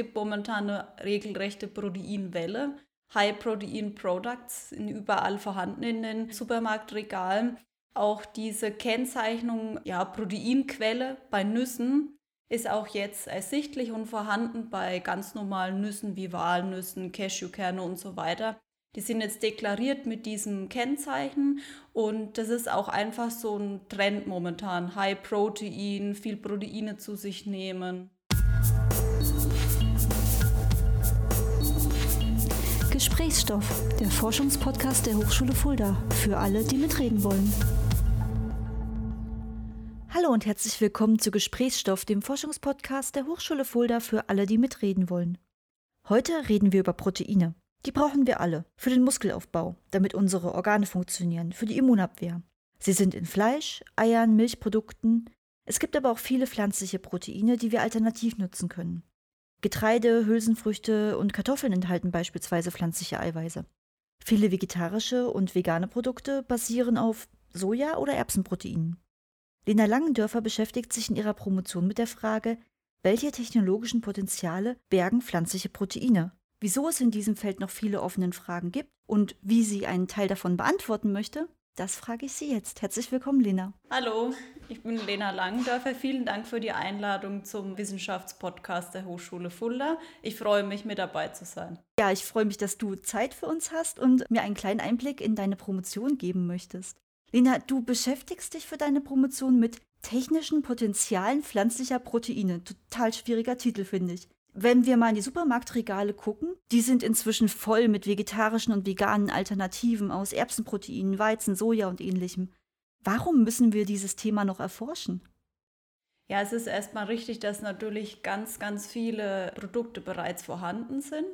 gibt momentan eine regelrechte Proteinwelle. High-Protein-Products sind überall vorhanden in den Supermarktregalen. Auch diese Kennzeichnung, ja, Proteinquelle bei Nüssen ist auch jetzt ersichtlich und vorhanden bei ganz normalen Nüssen wie Walnüssen, Cashewkerne und so weiter. Die sind jetzt deklariert mit diesem Kennzeichen und das ist auch einfach so ein Trend momentan. High Protein, viel Proteine zu sich nehmen. Gesprächsstoff, der Forschungspodcast der Hochschule Fulda, für alle, die mitreden wollen. Hallo und herzlich willkommen zu Gesprächsstoff, dem Forschungspodcast der Hochschule Fulda für alle, die mitreden wollen. Heute reden wir über Proteine. Die brauchen wir alle für den Muskelaufbau, damit unsere Organe funktionieren, für die Immunabwehr. Sie sind in Fleisch, Eiern, Milchprodukten. Es gibt aber auch viele pflanzliche Proteine, die wir alternativ nutzen können. Getreide, Hülsenfrüchte und Kartoffeln enthalten beispielsweise pflanzliche Eiweiße. Viele vegetarische und vegane Produkte basieren auf Soja- oder Erbsenproteinen. Lena Langendörfer beschäftigt sich in ihrer Promotion mit der Frage, welche technologischen Potenziale bergen pflanzliche Proteine? Wieso es in diesem Feld noch viele offene Fragen gibt und wie sie einen Teil davon beantworten möchte, das frage ich Sie jetzt. Herzlich willkommen, Lena. Hallo, ich bin Lena Langendörfer. Vielen Dank für die Einladung zum Wissenschaftspodcast der Hochschule Fulda. Ich freue mich, mit dabei zu sein. Ja, ich freue mich, dass du Zeit für uns hast und mir einen kleinen Einblick in deine Promotion geben möchtest. Lena, du beschäftigst dich für deine Promotion mit technischen Potenzialen pflanzlicher Proteine. Total schwieriger Titel, finde ich. Wenn wir mal in die Supermarktregale gucken, die sind inzwischen voll mit vegetarischen und veganen Alternativen aus Erbsenproteinen, Weizen, Soja und ähnlichem. Warum müssen wir dieses Thema noch erforschen? Ja, es ist erstmal richtig, dass natürlich ganz, ganz viele Produkte bereits vorhanden sind.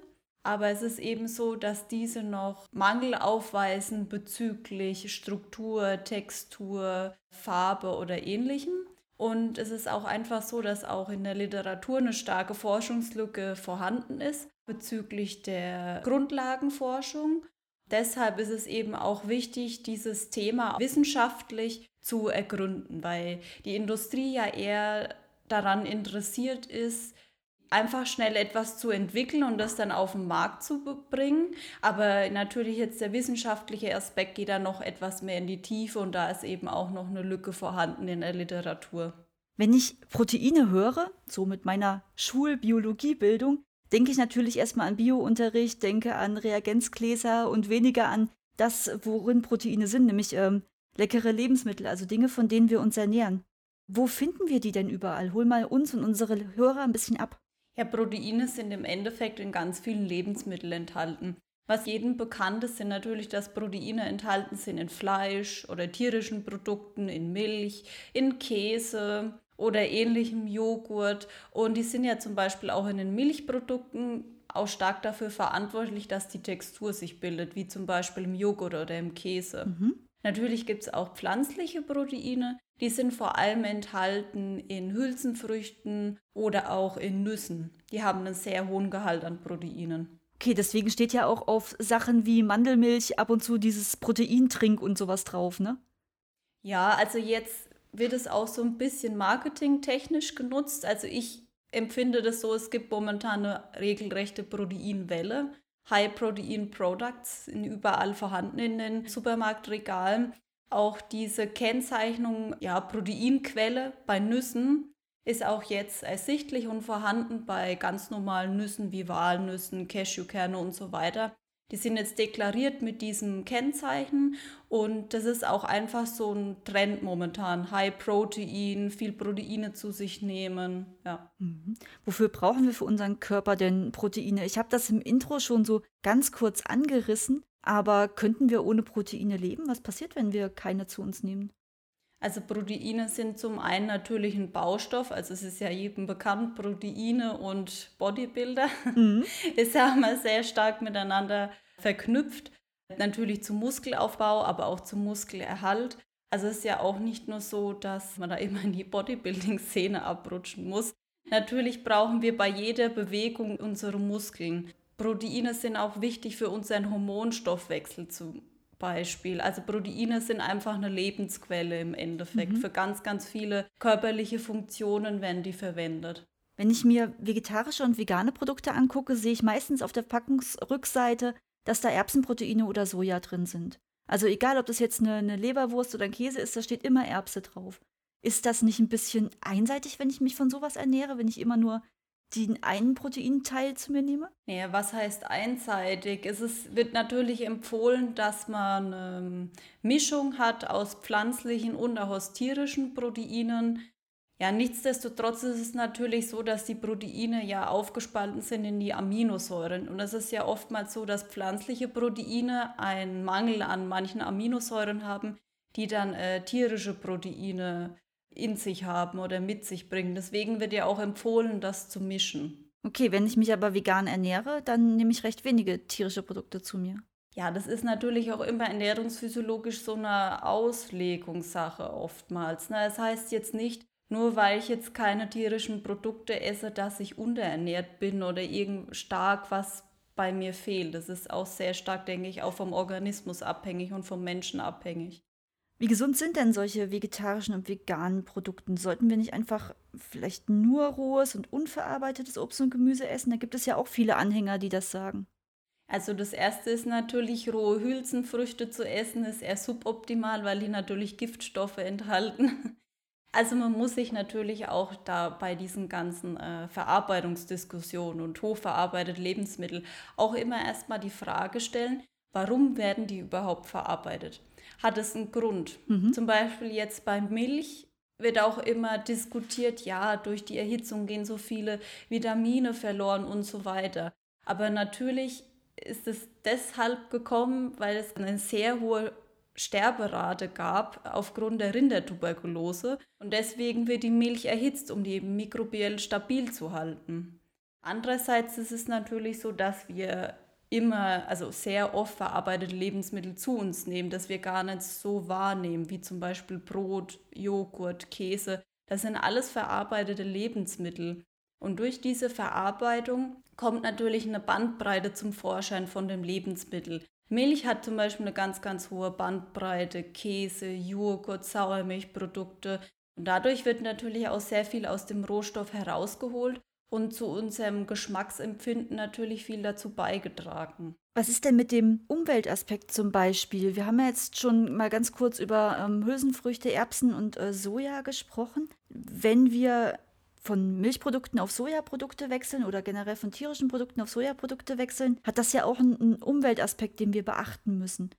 Aber es ist eben so, dass diese noch Mangel aufweisen bezüglich Struktur, Textur, Farbe oder ähnlichem. Und es ist auch einfach so, dass auch in der Literatur eine starke Forschungslücke vorhanden ist bezüglich der Grundlagenforschung. Deshalb ist es eben auch wichtig, dieses Thema wissenschaftlich zu ergründen, weil die Industrie ja eher daran interessiert ist, einfach schnell etwas zu entwickeln und das dann auf den Markt zu bringen. Aber natürlich jetzt der wissenschaftliche Aspekt geht da noch etwas mehr in die Tiefe und da ist eben auch noch eine Lücke vorhanden in der Literatur. Wenn ich Proteine höre, so mit meiner Schulbiologiebildung, denke ich natürlich erstmal an Biounterricht, denke an Reagenzgläser und weniger an das, worin Proteine sind, nämlich ähm, leckere Lebensmittel, also Dinge, von denen wir uns ernähren. Wo finden wir die denn überall? Hol mal uns und unsere Hörer ein bisschen ab. Ja, Proteine sind im Endeffekt in ganz vielen Lebensmitteln enthalten. Was jedem bekannt ist, sind natürlich, dass Proteine enthalten sind in Fleisch oder tierischen Produkten, in Milch, in Käse oder ähnlichem Joghurt. Und die sind ja zum Beispiel auch in den Milchprodukten auch stark dafür verantwortlich, dass die Textur sich bildet, wie zum Beispiel im Joghurt oder im Käse. Mhm. Natürlich gibt es auch pflanzliche Proteine, die sind vor allem enthalten in Hülsenfrüchten oder auch in Nüssen. Die haben einen sehr hohen Gehalt an Proteinen. Okay, deswegen steht ja auch auf Sachen wie Mandelmilch ab und zu dieses Proteintrink und sowas drauf, ne? Ja, also jetzt wird es auch so ein bisschen marketingtechnisch genutzt. Also ich empfinde das so, es gibt momentan eine regelrechte Proteinwelle. High-Protein-Products sind überall vorhanden in den Supermarktregalen. Auch diese Kennzeichnung, ja, Proteinquelle bei Nüssen ist auch jetzt ersichtlich und vorhanden bei ganz normalen Nüssen wie Walnüssen, Cashewkerne und so weiter. Die sind jetzt deklariert mit diesem Kennzeichen und das ist auch einfach so ein Trend momentan. High Protein, viel Proteine zu sich nehmen. Ja. Mhm. Wofür brauchen wir für unseren Körper denn Proteine? Ich habe das im Intro schon so ganz kurz angerissen, aber könnten wir ohne Proteine leben? Was passiert, wenn wir keine zu uns nehmen? Also Proteine sind zum einen natürlich ein Baustoff, also es ist ja jedem bekannt, Proteine und Bodybuilder mhm. ist ja immer sehr stark miteinander verknüpft. Natürlich zum Muskelaufbau, aber auch zum Muskelerhalt. Also es ist ja auch nicht nur so, dass man da immer in die Bodybuilding-Szene abrutschen muss. Natürlich brauchen wir bei jeder Bewegung unsere Muskeln. Proteine sind auch wichtig für unseren Hormonstoffwechsel zum Beispiel. Also Proteine sind einfach eine Lebensquelle im Endeffekt. Mhm. Für ganz, ganz viele körperliche Funktionen werden die verwendet. Wenn ich mir vegetarische und vegane Produkte angucke, sehe ich meistens auf der Packungsrückseite, dass da Erbsenproteine oder Soja drin sind. Also egal, ob das jetzt eine, eine Leberwurst oder ein Käse ist, da steht immer Erbse drauf. Ist das nicht ein bisschen einseitig, wenn ich mich von sowas ernähre, wenn ich immer nur den einen Proteinteil zu mir nehme? Ja, was heißt einseitig? Es ist, wird natürlich empfohlen, dass man eine ähm, Mischung hat aus pflanzlichen und auch aus tierischen Proteinen. Ja, nichtsdestotrotz ist es natürlich so, dass die Proteine ja aufgespalten sind in die Aminosäuren. Und es ist ja oftmals so, dass pflanzliche Proteine einen Mangel an manchen Aminosäuren haben, die dann äh, tierische Proteine in sich haben oder mit sich bringen. Deswegen wird ja auch empfohlen, das zu mischen. Okay, wenn ich mich aber vegan ernähre, dann nehme ich recht wenige tierische Produkte zu mir. Ja, das ist natürlich auch immer ernährungsphysiologisch so eine Auslegungssache oftmals. Ne? Das heißt jetzt nicht, nur weil ich jetzt keine tierischen Produkte esse, dass ich unterernährt bin oder irgend stark was bei mir fehlt. Das ist auch sehr stark, denke ich, auch vom Organismus abhängig und vom Menschen abhängig. Wie gesund sind denn solche vegetarischen und veganen Produkte? Sollten wir nicht einfach vielleicht nur rohes und unverarbeitetes Obst und Gemüse essen? Da gibt es ja auch viele Anhänger, die das sagen. Also das erste ist natürlich, rohe Hülsenfrüchte zu essen, ist eher suboptimal, weil die natürlich Giftstoffe enthalten. Also man muss sich natürlich auch da bei diesen ganzen äh, Verarbeitungsdiskussionen und hochverarbeitete Lebensmittel auch immer erstmal die Frage stellen, warum werden die überhaupt verarbeitet? Hat es einen Grund? Mhm. Zum Beispiel jetzt bei Milch wird auch immer diskutiert, ja, durch die Erhitzung gehen so viele Vitamine verloren und so weiter. Aber natürlich ist es deshalb gekommen, weil es eine sehr hohe Sterberate gab aufgrund der Rindertuberkulose und deswegen wird die Milch erhitzt, um die mikrobiell stabil zu halten. Andererseits ist es natürlich so, dass wir immer, also sehr oft verarbeitete Lebensmittel zu uns nehmen, dass wir gar nicht so wahrnehmen, wie zum Beispiel Brot, Joghurt, Käse. Das sind alles verarbeitete Lebensmittel. Und durch diese Verarbeitung kommt natürlich eine Bandbreite zum Vorschein von dem Lebensmittel. Milch hat zum Beispiel eine ganz, ganz hohe Bandbreite, Käse, Joghurt, Sauermilchprodukte. Und dadurch wird natürlich auch sehr viel aus dem Rohstoff herausgeholt und zu unserem Geschmacksempfinden natürlich viel dazu beigetragen. Was ist denn mit dem Umweltaspekt zum Beispiel? Wir haben ja jetzt schon mal ganz kurz über ähm, Hülsenfrüchte, Erbsen und äh, Soja gesprochen. Wenn wir von Milchprodukten auf Sojaprodukte wechseln oder generell von tierischen Produkten auf Sojaprodukte wechseln, hat das ja auch einen Umweltaspekt, den wir beachten müssen.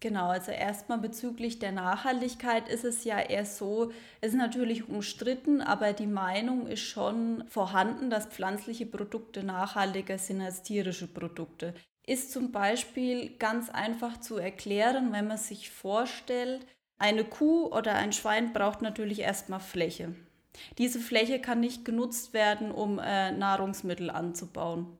Genau, also erstmal bezüglich der Nachhaltigkeit ist es ja eher so, es ist natürlich umstritten, aber die Meinung ist schon vorhanden, dass pflanzliche Produkte nachhaltiger sind als tierische Produkte. Ist zum Beispiel ganz einfach zu erklären, wenn man sich vorstellt, eine Kuh oder ein Schwein braucht natürlich erstmal Fläche. Diese Fläche kann nicht genutzt werden, um äh, Nahrungsmittel anzubauen.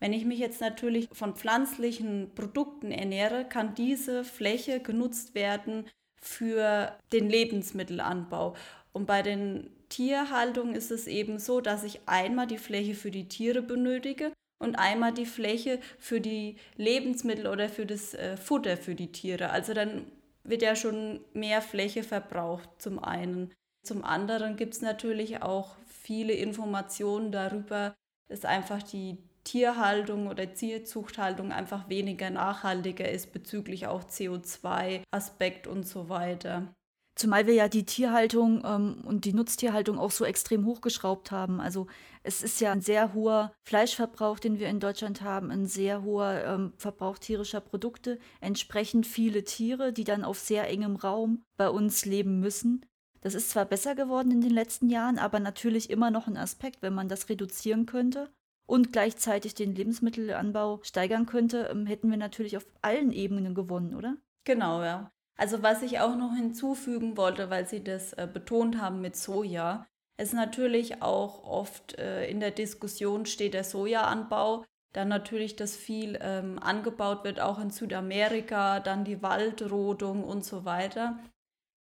Wenn ich mich jetzt natürlich von pflanzlichen Produkten ernähre, kann diese Fläche genutzt werden für den Lebensmittelanbau. Und bei den Tierhaltungen ist es eben so, dass ich einmal die Fläche für die Tiere benötige und einmal die Fläche für die Lebensmittel oder für das äh, Futter für die Tiere. Also dann wird ja schon mehr Fläche verbraucht zum einen. Zum anderen gibt es natürlich auch viele Informationen darüber, dass einfach die Tierhaltung oder Tierzuchthaltung einfach weniger nachhaltiger ist bezüglich auch CO2-Aspekt und so weiter. Zumal wir ja die Tierhaltung ähm, und die Nutztierhaltung auch so extrem hochgeschraubt haben. Also es ist ja ein sehr hoher Fleischverbrauch, den wir in Deutschland haben, ein sehr hoher ähm, Verbrauch tierischer Produkte, entsprechend viele Tiere, die dann auf sehr engem Raum bei uns leben müssen. Das ist zwar besser geworden in den letzten Jahren, aber natürlich immer noch ein Aspekt, wenn man das reduzieren könnte und gleichzeitig den Lebensmittelanbau steigern könnte, ähm, hätten wir natürlich auf allen Ebenen gewonnen, oder? Genau, ja. Also was ich auch noch hinzufügen wollte, weil Sie das äh, betont haben mit Soja, es natürlich auch oft äh, in der Diskussion steht der Sojaanbau, dann natürlich, dass viel ähm, angebaut wird, auch in Südamerika, dann die Waldrodung und so weiter.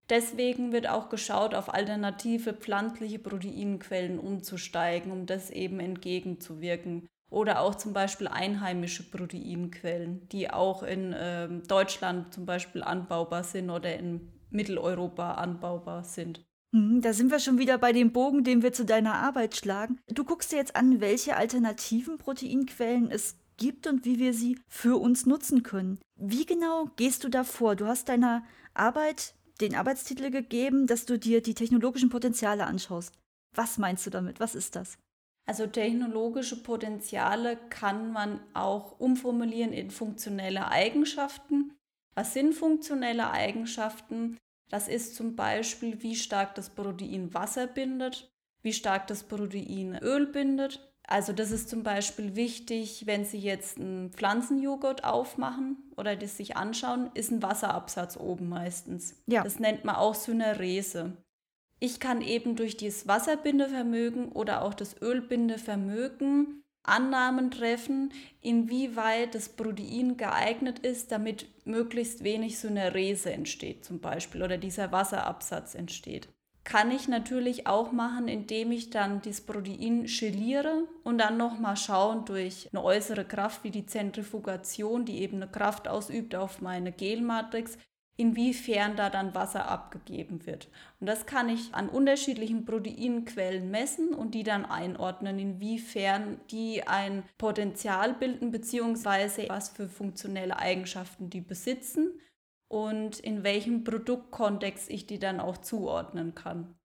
Deswegen wird auch geschaut, auf alternative pflanzliche Proteinquellen umzusteigen, um das eben entgegenzuwirken. Oder auch zum Beispiel einheimische Proteinquellen, die auch in äh, Deutschland zum Beispiel anbaubar sind oder in Mitteleuropa anbaubar sind. Hm, da sind wir schon wieder bei dem Bogen, den wir zu deiner Arbeit schlagen. Du guckst dir jetzt an, welche alternativen Proteinquellen es gibt und wie wir sie für uns nutzen können. Wie genau gehst du da vor? Du hast deiner Arbeit den Arbeitstitel gegeben, dass du dir die technologischen Potenziale anschaust. Was meinst du damit? Was ist das? Also technologische Potenziale kann man auch umformulieren in funktionelle Eigenschaften. Was sind funktionelle Eigenschaften? Das ist zum Beispiel, wie stark das Protein Wasser bindet, wie stark das Protein Öl bindet. Also das ist zum Beispiel wichtig, wenn Sie jetzt einen Pflanzenjoghurt aufmachen oder das sich anschauen, ist ein Wasserabsatz oben meistens. Ja. Das nennt man auch Synerese. Ich kann eben durch dieses Wasserbindevermögen oder auch das Ölbindevermögen Annahmen treffen, inwieweit das Protein geeignet ist, damit möglichst wenig Synerese entsteht zum Beispiel oder dieser Wasserabsatz entsteht. Kann ich natürlich auch machen, indem ich dann das Protein geliere und dann nochmal schauen durch eine äußere Kraft wie die Zentrifugation, die eben eine Kraft ausübt auf meine Gelmatrix, inwiefern da dann Wasser abgegeben wird. Und das kann ich an unterschiedlichen Proteinquellen messen und die dann einordnen, inwiefern die ein Potenzial bilden, beziehungsweise was für funktionelle Eigenschaften die besitzen und in welchem Produktkontext ich die dann auch zuordnen kann.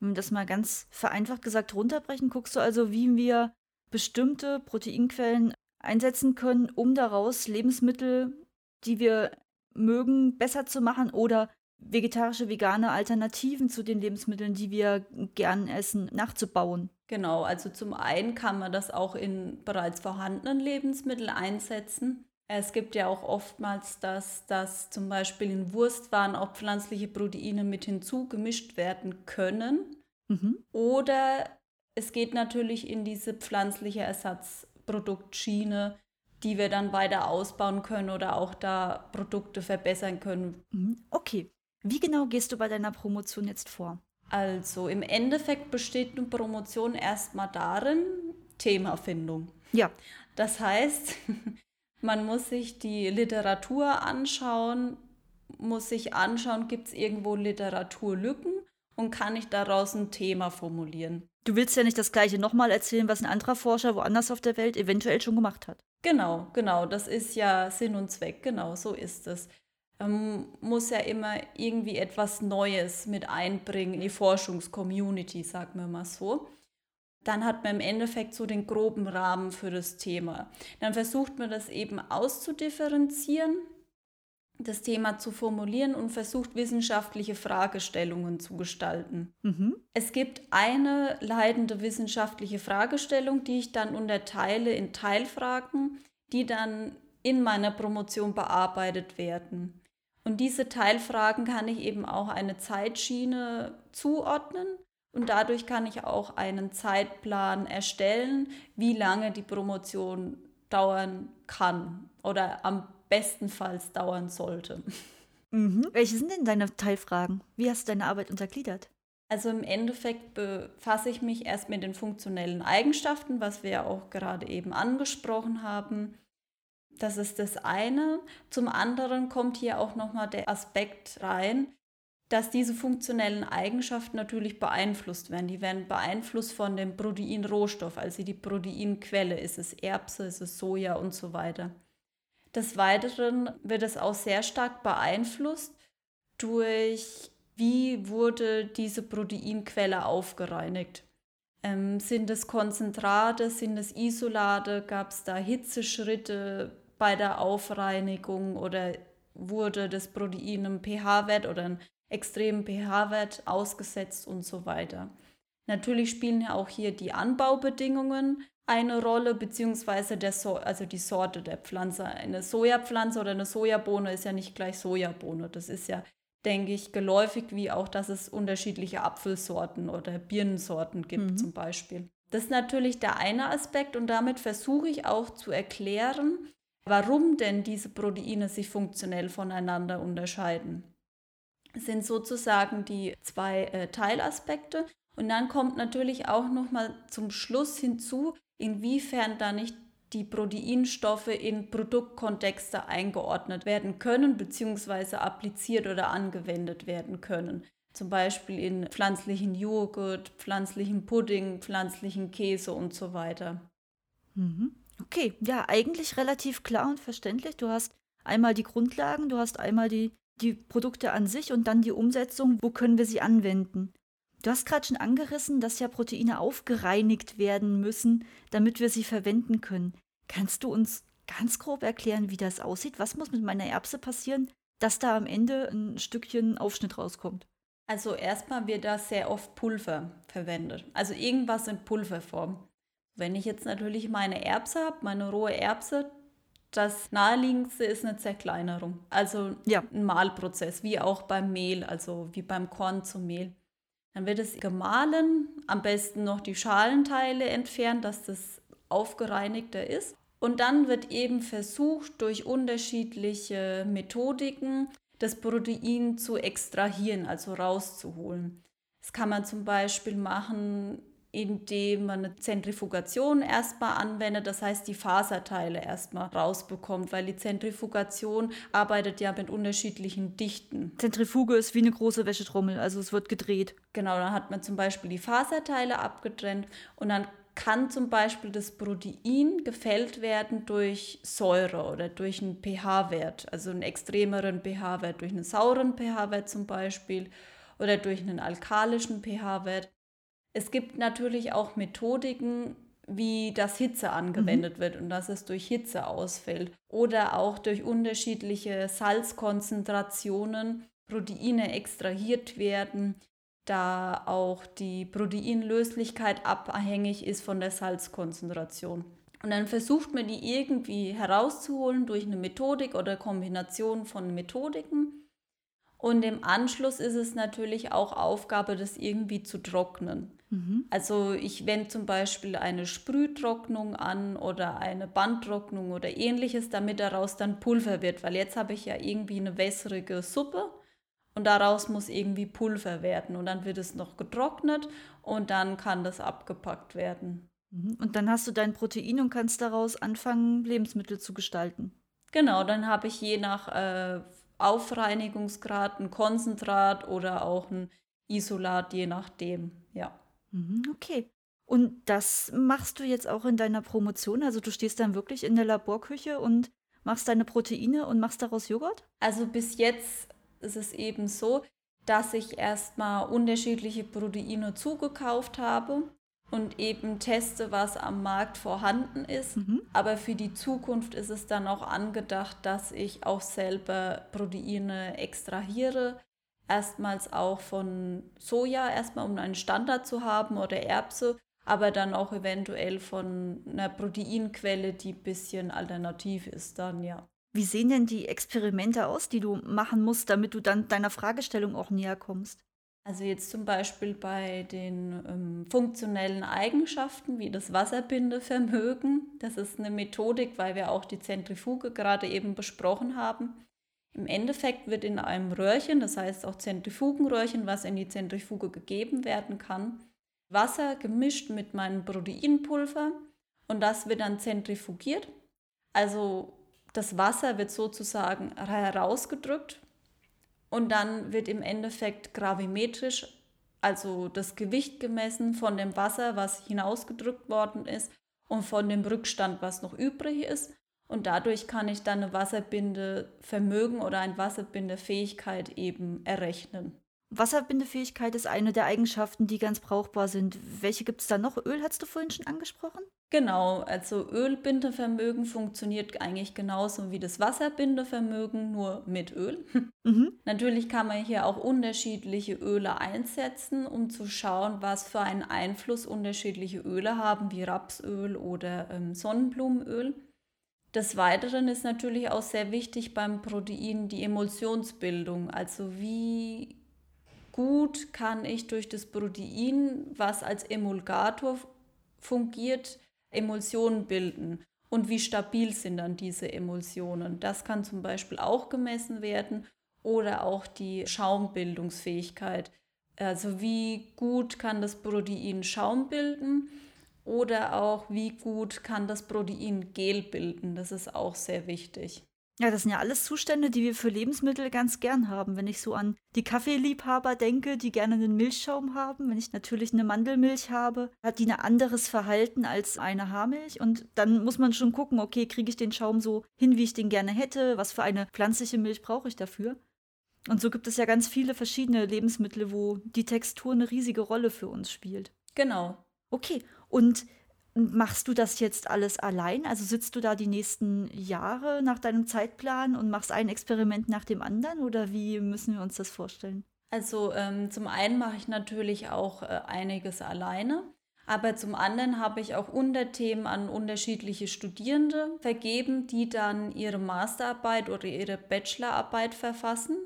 Wir das mal ganz vereinfacht gesagt runterbrechen, guckst du also, wie wir bestimmte Proteinquellen einsetzen können, um daraus Lebensmittel, die wir mögen, besser zu machen oder vegetarische, vegane Alternativen zu den Lebensmitteln, die wir gern essen, nachzubauen. Genau, also zum einen kann man das auch in bereits vorhandenen Lebensmitteln einsetzen. Es gibt ja auch oftmals, dass, dass zum Beispiel in Wurstwaren auch pflanzliche Proteine mit hinzugemischt werden können. Mhm. Oder es geht natürlich in diese pflanzliche Ersatzproduktschiene, die wir dann weiter ausbauen können oder auch da Produkte verbessern können. Mhm. Okay. Wie genau gehst du bei deiner Promotion jetzt vor? Also im Endeffekt besteht eine Promotion erstmal darin, Themafindung. Ja. Das heißt, man muss sich die Literatur anschauen, muss sich anschauen, gibt es irgendwo Literaturlücken und kann ich daraus ein Thema formulieren. Du willst ja nicht das gleiche nochmal erzählen, was ein anderer Forscher woanders auf der Welt eventuell schon gemacht hat. Genau, genau, das ist ja Sinn und Zweck, genau, so ist es. Ähm, muss ja immer irgendwie etwas Neues mit einbringen in die Forschungscommunity, sagen wir mal so. Dann hat man im Endeffekt so den groben Rahmen für das Thema. Dann versucht man das eben auszudifferenzieren das Thema zu formulieren und versucht, wissenschaftliche Fragestellungen zu gestalten. Mhm. Es gibt eine leitende wissenschaftliche Fragestellung, die ich dann unterteile in Teilfragen, die dann in meiner Promotion bearbeitet werden. Und diese Teilfragen kann ich eben auch eine Zeitschiene zuordnen und dadurch kann ich auch einen Zeitplan erstellen, wie lange die Promotion dauern kann oder am bestenfalls dauern sollte. Mhm. Welche sind denn deine Teilfragen? Wie hast du deine Arbeit untergliedert? Also im Endeffekt befasse ich mich erst mit den funktionellen Eigenschaften, was wir ja auch gerade eben angesprochen haben. Das ist das eine. Zum anderen kommt hier auch nochmal der Aspekt rein, dass diese funktionellen Eigenschaften natürlich beeinflusst werden. Die werden beeinflusst von dem Proteinrohstoff, also die Proteinquelle. Ist es Erbse, ist es Soja und so weiter. Des Weiteren wird es auch sehr stark beeinflusst durch, wie wurde diese Proteinquelle aufgereinigt. Ähm, sind es Konzentrate, sind es Isolate, gab es da Hitzeschritte bei der Aufreinigung oder wurde das Protein einem pH-Wert oder einem extremen pH-Wert ausgesetzt und so weiter. Natürlich spielen ja auch hier die Anbaubedingungen eine Rolle, beziehungsweise der so also die Sorte der Pflanze. Eine Sojapflanze oder eine Sojabohne ist ja nicht gleich Sojabohne. Das ist ja, denke ich, geläufig, wie auch, dass es unterschiedliche Apfelsorten oder Birnensorten gibt mhm. zum Beispiel. Das ist natürlich der eine Aspekt und damit versuche ich auch zu erklären, warum denn diese Proteine sich funktionell voneinander unterscheiden. Sind sozusagen die zwei äh, Teilaspekte. Und dann kommt natürlich auch noch mal zum Schluss hinzu, inwiefern da nicht die Proteinstoffe in Produktkontexte eingeordnet werden können bzw. appliziert oder angewendet werden können. Zum Beispiel in pflanzlichen Joghurt, pflanzlichen Pudding, pflanzlichen Käse und so weiter. Mhm. Okay, ja, eigentlich relativ klar und verständlich. Du hast einmal die Grundlagen, du hast einmal die, die Produkte an sich und dann die Umsetzung, wo können wir sie anwenden. Du hast gerade schon angerissen, dass ja Proteine aufgereinigt werden müssen, damit wir sie verwenden können. Kannst du uns ganz grob erklären, wie das aussieht? Was muss mit meiner Erbse passieren, dass da am Ende ein Stückchen Aufschnitt rauskommt? Also erstmal wird da sehr oft Pulver verwendet. Also irgendwas in Pulverform. Wenn ich jetzt natürlich meine Erbse habe, meine rohe Erbse, das naheliegendste ist eine Zerkleinerung. Also ja. ein Mahlprozess, wie auch beim Mehl, also wie beim Korn zum Mehl. Dann wird es gemahlen, am besten noch die Schalenteile entfernt, dass das aufgereinigter ist. Und dann wird eben versucht, durch unterschiedliche Methodiken das Protein zu extrahieren, also rauszuholen. Das kann man zum Beispiel machen, indem man eine Zentrifugation erstmal anwendet, das heißt die Faserteile erstmal rausbekommt, weil die Zentrifugation arbeitet ja mit unterschiedlichen Dichten. Zentrifuge ist wie eine große Wäschetrommel, also es wird gedreht. Genau, dann hat man zum Beispiel die Faserteile abgetrennt und dann kann zum Beispiel das Protein gefällt werden durch Säure oder durch einen pH-Wert, also einen extremeren pH-Wert, durch einen sauren pH-Wert zum Beispiel oder durch einen alkalischen pH-Wert. Es gibt natürlich auch Methodiken, wie das Hitze angewendet mhm. wird und dass es durch Hitze ausfällt oder auch durch unterschiedliche Salzkonzentrationen Proteine extrahiert werden, da auch die Proteinlöslichkeit abhängig ist von der Salzkonzentration. Und dann versucht man die irgendwie herauszuholen durch eine Methodik oder Kombination von Methodiken. Und im Anschluss ist es natürlich auch Aufgabe, das irgendwie zu trocknen. Mhm. Also ich wende zum Beispiel eine Sprühtrocknung an oder eine Bandtrocknung oder ähnliches, damit daraus dann Pulver wird, weil jetzt habe ich ja irgendwie eine wässrige Suppe und daraus muss irgendwie Pulver werden und dann wird es noch getrocknet und dann kann das abgepackt werden. Mhm. Und dann hast du dein Protein und kannst daraus anfangen, Lebensmittel zu gestalten. Genau, dann habe ich je nach äh, Aufreinigungsgrad ein Konzentrat oder auch ein Isolat, je nachdem, ja. Mhm, okay. Und das machst du jetzt auch in deiner Promotion? Also du stehst dann wirklich in der Laborküche und machst deine Proteine und machst daraus Joghurt? Also bis jetzt ist es eben so, dass ich erstmal unterschiedliche Proteine zugekauft habe und eben teste, was am Markt vorhanden ist. Mhm. Aber für die Zukunft ist es dann auch angedacht, dass ich auch selber Proteine extrahiere. Erstmals auch von Soja, erstmal um einen Standard zu haben oder Erbse, aber dann auch eventuell von einer Proteinquelle, die ein bisschen alternativ ist dann, ja. Wie sehen denn die Experimente aus, die du machen musst, damit du dann deiner Fragestellung auch näher kommst? Also jetzt zum Beispiel bei den ähm, funktionellen Eigenschaften wie das Wasserbindevermögen. Das ist eine Methodik, weil wir auch die Zentrifuge gerade eben besprochen haben. Im Endeffekt wird in einem Röhrchen, das heißt auch Zentrifugenröhrchen, was in die Zentrifuge gegeben werden kann, Wasser gemischt mit meinem Proteinpulver und das wird dann zentrifugiert. Also das Wasser wird sozusagen herausgedrückt und dann wird im Endeffekt gravimetrisch, also das Gewicht gemessen von dem Wasser, was hinausgedrückt worden ist und von dem Rückstand, was noch übrig ist. Und dadurch kann ich dann eine Wasserbindevermögen oder eine Wasserbindefähigkeit eben errechnen. Wasserbindefähigkeit ist eine der Eigenschaften, die ganz brauchbar sind. Welche gibt es da noch? Öl hast du vorhin schon angesprochen? Genau, also Ölbindevermögen funktioniert eigentlich genauso wie das Wasserbindevermögen, nur mit Öl. Mhm. Natürlich kann man hier auch unterschiedliche Öle einsetzen, um zu schauen, was für einen Einfluss unterschiedliche Öle haben, wie Rapsöl oder ähm, Sonnenblumenöl. Des Weiteren ist natürlich auch sehr wichtig beim Protein die Emulsionsbildung, also wie gut kann ich durch das Protein, was als Emulgator fungiert, Emulsionen bilden. Und wie stabil sind dann diese Emulsionen? Das kann zum Beispiel auch gemessen werden oder auch die Schaumbildungsfähigkeit. Also wie gut kann das Protein Schaum bilden oder auch wie gut kann das Protein Gel bilden. Das ist auch sehr wichtig. Ja, das sind ja alles Zustände, die wir für Lebensmittel ganz gern haben. Wenn ich so an die Kaffeeliebhaber denke, die gerne einen Milchschaum haben, wenn ich natürlich eine Mandelmilch habe, hat die ein anderes Verhalten als eine Haarmilch. Und dann muss man schon gucken, okay, kriege ich den Schaum so hin, wie ich den gerne hätte? Was für eine pflanzliche Milch brauche ich dafür? Und so gibt es ja ganz viele verschiedene Lebensmittel, wo die Textur eine riesige Rolle für uns spielt. Genau. Okay, und Machst du das jetzt alles allein? Also sitzt du da die nächsten Jahre nach deinem Zeitplan und machst ein Experiment nach dem anderen oder wie müssen wir uns das vorstellen? Also ähm, zum einen mache ich natürlich auch äh, einiges alleine, aber zum anderen habe ich auch Unterthemen an unterschiedliche Studierende vergeben, die dann ihre Masterarbeit oder ihre Bachelorarbeit verfassen.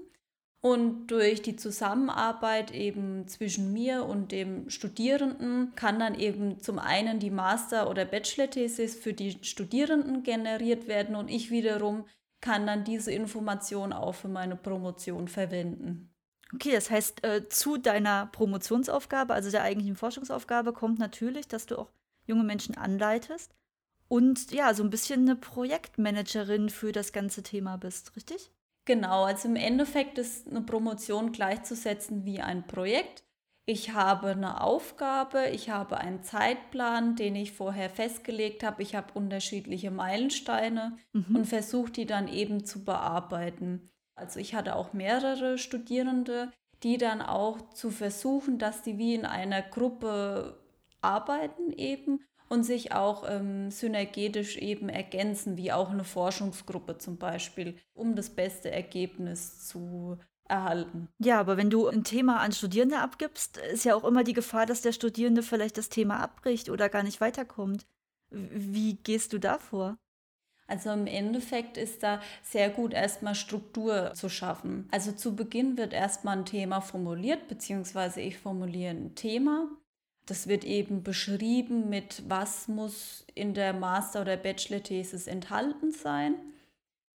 Und durch die Zusammenarbeit eben zwischen mir und dem Studierenden kann dann eben zum einen die Master- oder Bachelor-Thesis für die Studierenden generiert werden und ich wiederum kann dann diese Information auch für meine Promotion verwenden. Okay, das heißt, äh, zu deiner Promotionsaufgabe, also der eigentlichen Forschungsaufgabe, kommt natürlich, dass du auch junge Menschen anleitest und ja, so ein bisschen eine Projektmanagerin für das ganze Thema bist, richtig? Genau, also im Endeffekt ist eine Promotion gleichzusetzen wie ein Projekt. Ich habe eine Aufgabe, ich habe einen Zeitplan, den ich vorher festgelegt habe. Ich habe unterschiedliche Meilensteine mhm. und versuche die dann eben zu bearbeiten. Also ich hatte auch mehrere Studierende, die dann auch zu versuchen, dass die wie in einer Gruppe arbeiten eben und sich auch ähm, synergetisch eben ergänzen, wie auch eine Forschungsgruppe zum Beispiel, um das beste Ergebnis zu erhalten. Ja, aber wenn du ein Thema an Studierende abgibst, ist ja auch immer die Gefahr, dass der Studierende vielleicht das Thema abbricht oder gar nicht weiterkommt. Wie gehst du da vor? Also im Endeffekt ist da sehr gut erstmal Struktur zu schaffen. Also zu Beginn wird erstmal ein Thema formuliert, beziehungsweise ich formuliere ein Thema das wird eben beschrieben mit, was muss in der Master- oder Bachelor-Thesis enthalten sein.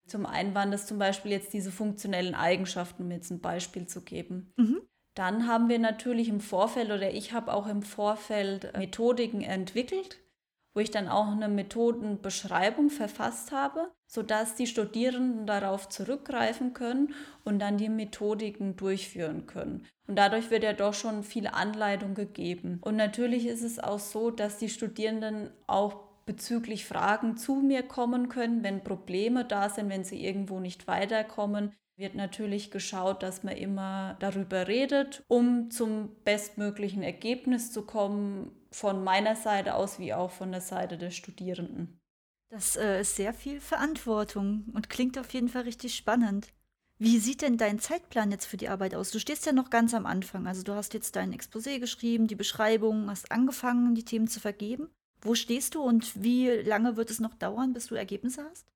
Zum einen waren das zum Beispiel jetzt diese funktionellen Eigenschaften, um jetzt ein Beispiel zu geben. Mhm. Dann haben wir natürlich im Vorfeld oder ich habe auch im Vorfeld Methodiken entwickelt, wo ich dann auch eine Methodenbeschreibung verfasst habe, sodass die Studierenden darauf zurückgreifen können und dann die Methodiken durchführen können. Und dadurch wird ja doch schon viel Anleitung gegeben. Und natürlich ist es auch so, dass die Studierenden auch bezüglich Fragen zu mir kommen können, wenn Probleme da sind, wenn sie irgendwo nicht weiterkommen wird natürlich geschaut, dass man immer darüber redet, um zum bestmöglichen Ergebnis zu kommen, von meiner Seite aus wie auch von der Seite der Studierenden. Das äh, ist sehr viel Verantwortung und klingt auf jeden Fall richtig spannend. Wie sieht denn dein Zeitplan jetzt für die Arbeit aus? Du stehst ja noch ganz am Anfang. Also du hast jetzt dein Exposé geschrieben, die Beschreibung, hast angefangen, die Themen zu vergeben. Wo stehst du und wie lange wird es noch dauern, bis du Ergebnisse hast?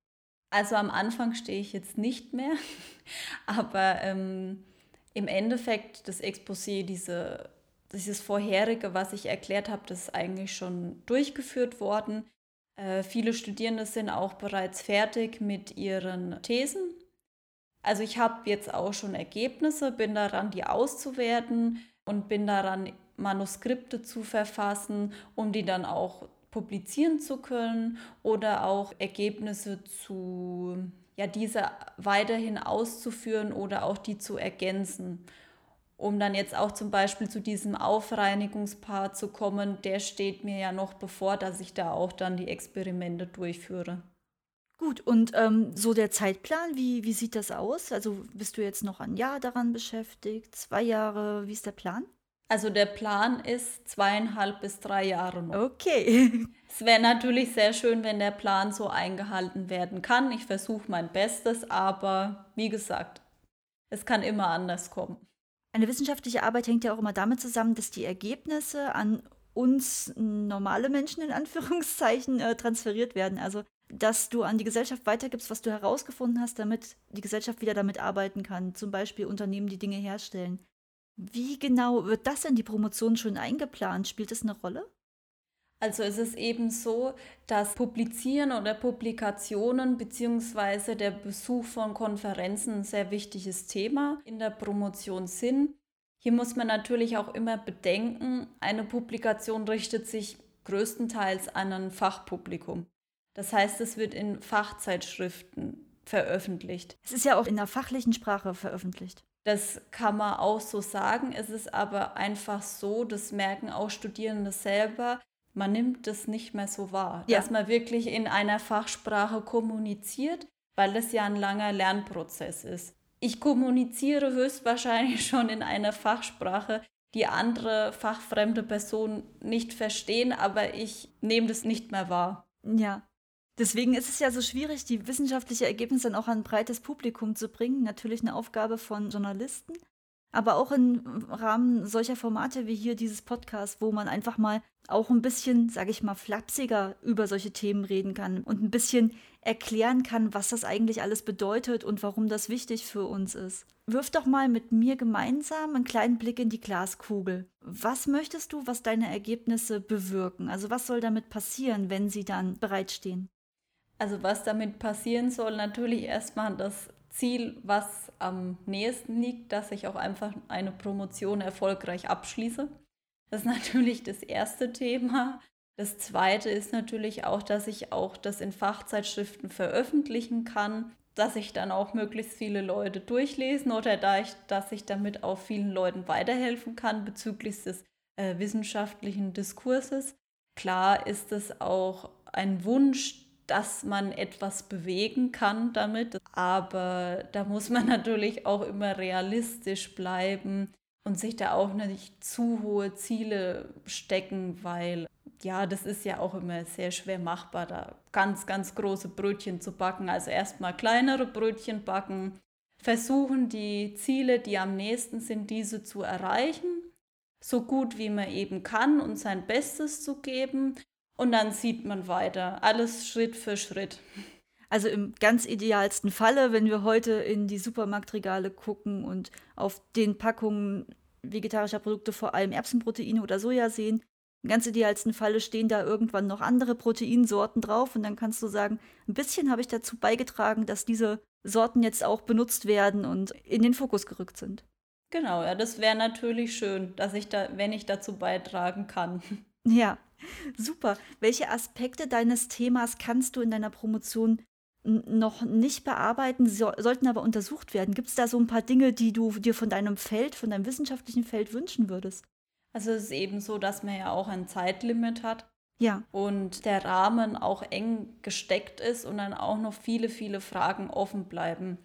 Also am Anfang stehe ich jetzt nicht mehr, aber ähm, im Endeffekt das Exposé, diese, dieses vorherige, was ich erklärt habe, das ist eigentlich schon durchgeführt worden. Äh, viele Studierende sind auch bereits fertig mit ihren Thesen. Also ich habe jetzt auch schon Ergebnisse, bin daran, die auszuwerten und bin daran, Manuskripte zu verfassen, um die dann auch publizieren zu können oder auch Ergebnisse zu, ja, diese weiterhin auszuführen oder auch die zu ergänzen. Um dann jetzt auch zum Beispiel zu diesem Aufreinigungspart zu kommen, der steht mir ja noch bevor, dass ich da auch dann die Experimente durchführe. Gut, und ähm, so der Zeitplan, wie, wie sieht das aus? Also bist du jetzt noch ein Jahr daran beschäftigt, zwei Jahre, wie ist der Plan? Also der Plan ist zweieinhalb bis drei Jahre noch. Okay. Es wäre natürlich sehr schön, wenn der Plan so eingehalten werden kann. Ich versuche mein Bestes, aber wie gesagt, es kann immer anders kommen. Eine wissenschaftliche Arbeit hängt ja auch immer damit zusammen, dass die Ergebnisse an uns normale Menschen in Anführungszeichen äh, transferiert werden. Also dass du an die Gesellschaft weitergibst, was du herausgefunden hast, damit die Gesellschaft wieder damit arbeiten kann. Zum Beispiel Unternehmen, die Dinge herstellen. Wie genau wird das in die Promotion schon eingeplant? Spielt das eine Rolle? Also es ist eben so, dass Publizieren oder Publikationen bzw. der Besuch von Konferenzen ein sehr wichtiges Thema in der Promotion sind. Hier muss man natürlich auch immer bedenken, eine Publikation richtet sich größtenteils an ein Fachpublikum. Das heißt, es wird in Fachzeitschriften veröffentlicht. Es ist ja auch in der fachlichen Sprache veröffentlicht. Das kann man auch so sagen. Es ist aber einfach so, das merken auch Studierende selber, man nimmt das nicht mehr so wahr, ja. dass man wirklich in einer Fachsprache kommuniziert, weil es ja ein langer Lernprozess ist. Ich kommuniziere höchstwahrscheinlich schon in einer Fachsprache, die andere fachfremde Personen nicht verstehen, aber ich nehme das nicht mehr wahr. Ja. Deswegen ist es ja so schwierig, die wissenschaftlichen Ergebnisse dann auch an ein breites Publikum zu bringen. Natürlich eine Aufgabe von Journalisten, aber auch im Rahmen solcher Formate wie hier dieses Podcast, wo man einfach mal auch ein bisschen, sage ich mal, flapsiger über solche Themen reden kann und ein bisschen erklären kann, was das eigentlich alles bedeutet und warum das wichtig für uns ist. Wirf doch mal mit mir gemeinsam einen kleinen Blick in die Glaskugel. Was möchtest du, was deine Ergebnisse bewirken? Also was soll damit passieren, wenn sie dann bereitstehen? Also was damit passieren soll, natürlich erstmal das Ziel, was am nächsten liegt, dass ich auch einfach eine Promotion erfolgreich abschließe. Das ist natürlich das erste Thema. Das zweite ist natürlich auch, dass ich auch das in Fachzeitschriften veröffentlichen kann, dass ich dann auch möglichst viele Leute durchlesen oder da ich, dass ich damit auch vielen Leuten weiterhelfen kann bezüglich des äh, wissenschaftlichen Diskurses. Klar ist es auch ein Wunsch, dass man etwas bewegen kann damit. Aber da muss man natürlich auch immer realistisch bleiben und sich da auch nicht zu hohe Ziele stecken, weil ja, das ist ja auch immer sehr schwer machbar, da ganz, ganz große Brötchen zu backen. Also erstmal kleinere Brötchen backen, versuchen die Ziele, die am nächsten sind, diese zu erreichen, so gut wie man eben kann und sein Bestes zu geben und dann sieht man weiter. Alles Schritt für Schritt. Also im ganz idealsten Falle, wenn wir heute in die Supermarktregale gucken und auf den Packungen vegetarischer Produkte vor allem Erbsenproteine oder Soja sehen, im ganz idealsten Falle stehen da irgendwann noch andere Proteinsorten drauf und dann kannst du sagen, ein bisschen habe ich dazu beigetragen, dass diese Sorten jetzt auch benutzt werden und in den Fokus gerückt sind. Genau, ja, das wäre natürlich schön, dass ich da, wenn ich dazu beitragen kann. Ja, Super. Welche Aspekte deines Themas kannst du in deiner Promotion noch nicht bearbeiten, so, sollten aber untersucht werden? Gibt es da so ein paar Dinge, die du dir von deinem Feld, von deinem wissenschaftlichen Feld wünschen würdest? Also es ist eben so, dass man ja auch ein Zeitlimit hat. Ja. Und der Rahmen auch eng gesteckt ist und dann auch noch viele, viele Fragen offen bleiben.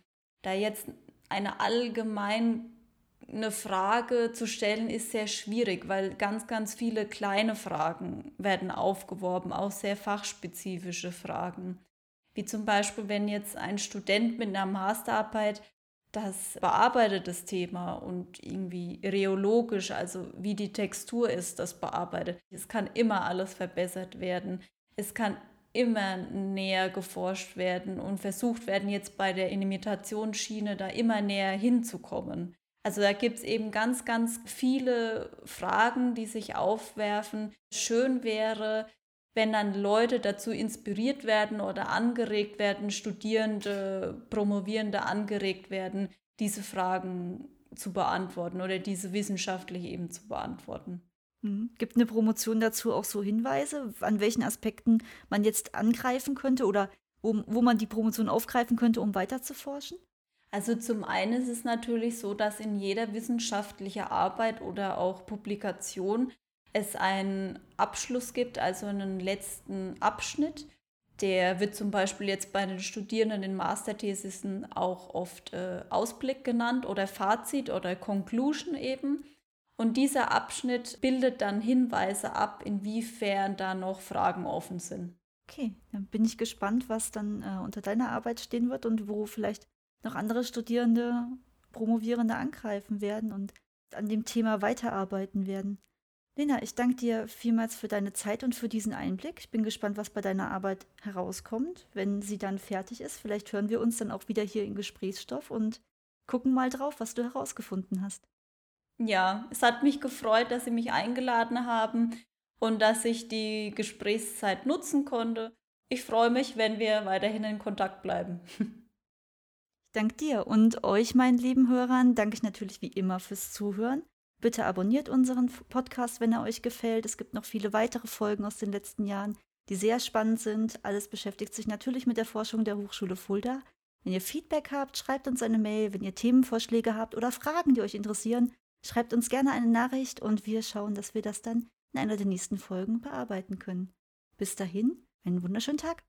Da jetzt eine allgemein eine Frage zu stellen ist sehr schwierig, weil ganz, ganz viele kleine Fragen werden aufgeworben, auch sehr fachspezifische Fragen. Wie zum Beispiel, wenn jetzt ein Student mit einer Masterarbeit das bearbeitet, das Thema und irgendwie reologisch, also wie die Textur ist, das bearbeitet. Es kann immer alles verbessert werden. Es kann immer näher geforscht werden und versucht werden, jetzt bei der Imitationsschiene da immer näher hinzukommen. Also da gibt es eben ganz, ganz viele Fragen, die sich aufwerfen. Schön wäre, wenn dann Leute dazu inspiriert werden oder angeregt werden, Studierende, Promovierende angeregt werden, diese Fragen zu beantworten oder diese wissenschaftlich eben zu beantworten. Mhm. Gibt eine Promotion dazu auch so Hinweise, an welchen Aspekten man jetzt angreifen könnte oder wo, wo man die Promotion aufgreifen könnte, um weiter zu forschen? Also zum einen ist es natürlich so, dass in jeder wissenschaftlichen Arbeit oder auch Publikation es einen Abschluss gibt, also einen letzten Abschnitt. Der wird zum Beispiel jetzt bei den Studierenden in Masterthesissen auch oft äh, Ausblick genannt oder Fazit oder Conclusion eben. Und dieser Abschnitt bildet dann Hinweise ab, inwiefern da noch Fragen offen sind. Okay, dann bin ich gespannt, was dann äh, unter deiner Arbeit stehen wird und wo vielleicht noch andere Studierende, Promovierende angreifen werden und an dem Thema weiterarbeiten werden. Lena, ich danke dir vielmals für deine Zeit und für diesen Einblick. Ich bin gespannt, was bei deiner Arbeit herauskommt, wenn sie dann fertig ist. Vielleicht hören wir uns dann auch wieder hier in Gesprächsstoff und gucken mal drauf, was du herausgefunden hast. Ja, es hat mich gefreut, dass Sie mich eingeladen haben und dass ich die Gesprächszeit nutzen konnte. Ich freue mich, wenn wir weiterhin in Kontakt bleiben. danke dir und euch, meinen lieben Hörern, danke ich natürlich wie immer fürs Zuhören. Bitte abonniert unseren Podcast, wenn er euch gefällt. Es gibt noch viele weitere Folgen aus den letzten Jahren, die sehr spannend sind. Alles beschäftigt sich natürlich mit der Forschung der Hochschule Fulda. Wenn ihr Feedback habt, schreibt uns eine Mail. Wenn ihr Themenvorschläge habt oder Fragen, die euch interessieren, schreibt uns gerne eine Nachricht und wir schauen, dass wir das dann in einer der nächsten Folgen bearbeiten können. Bis dahin, einen wunderschönen Tag.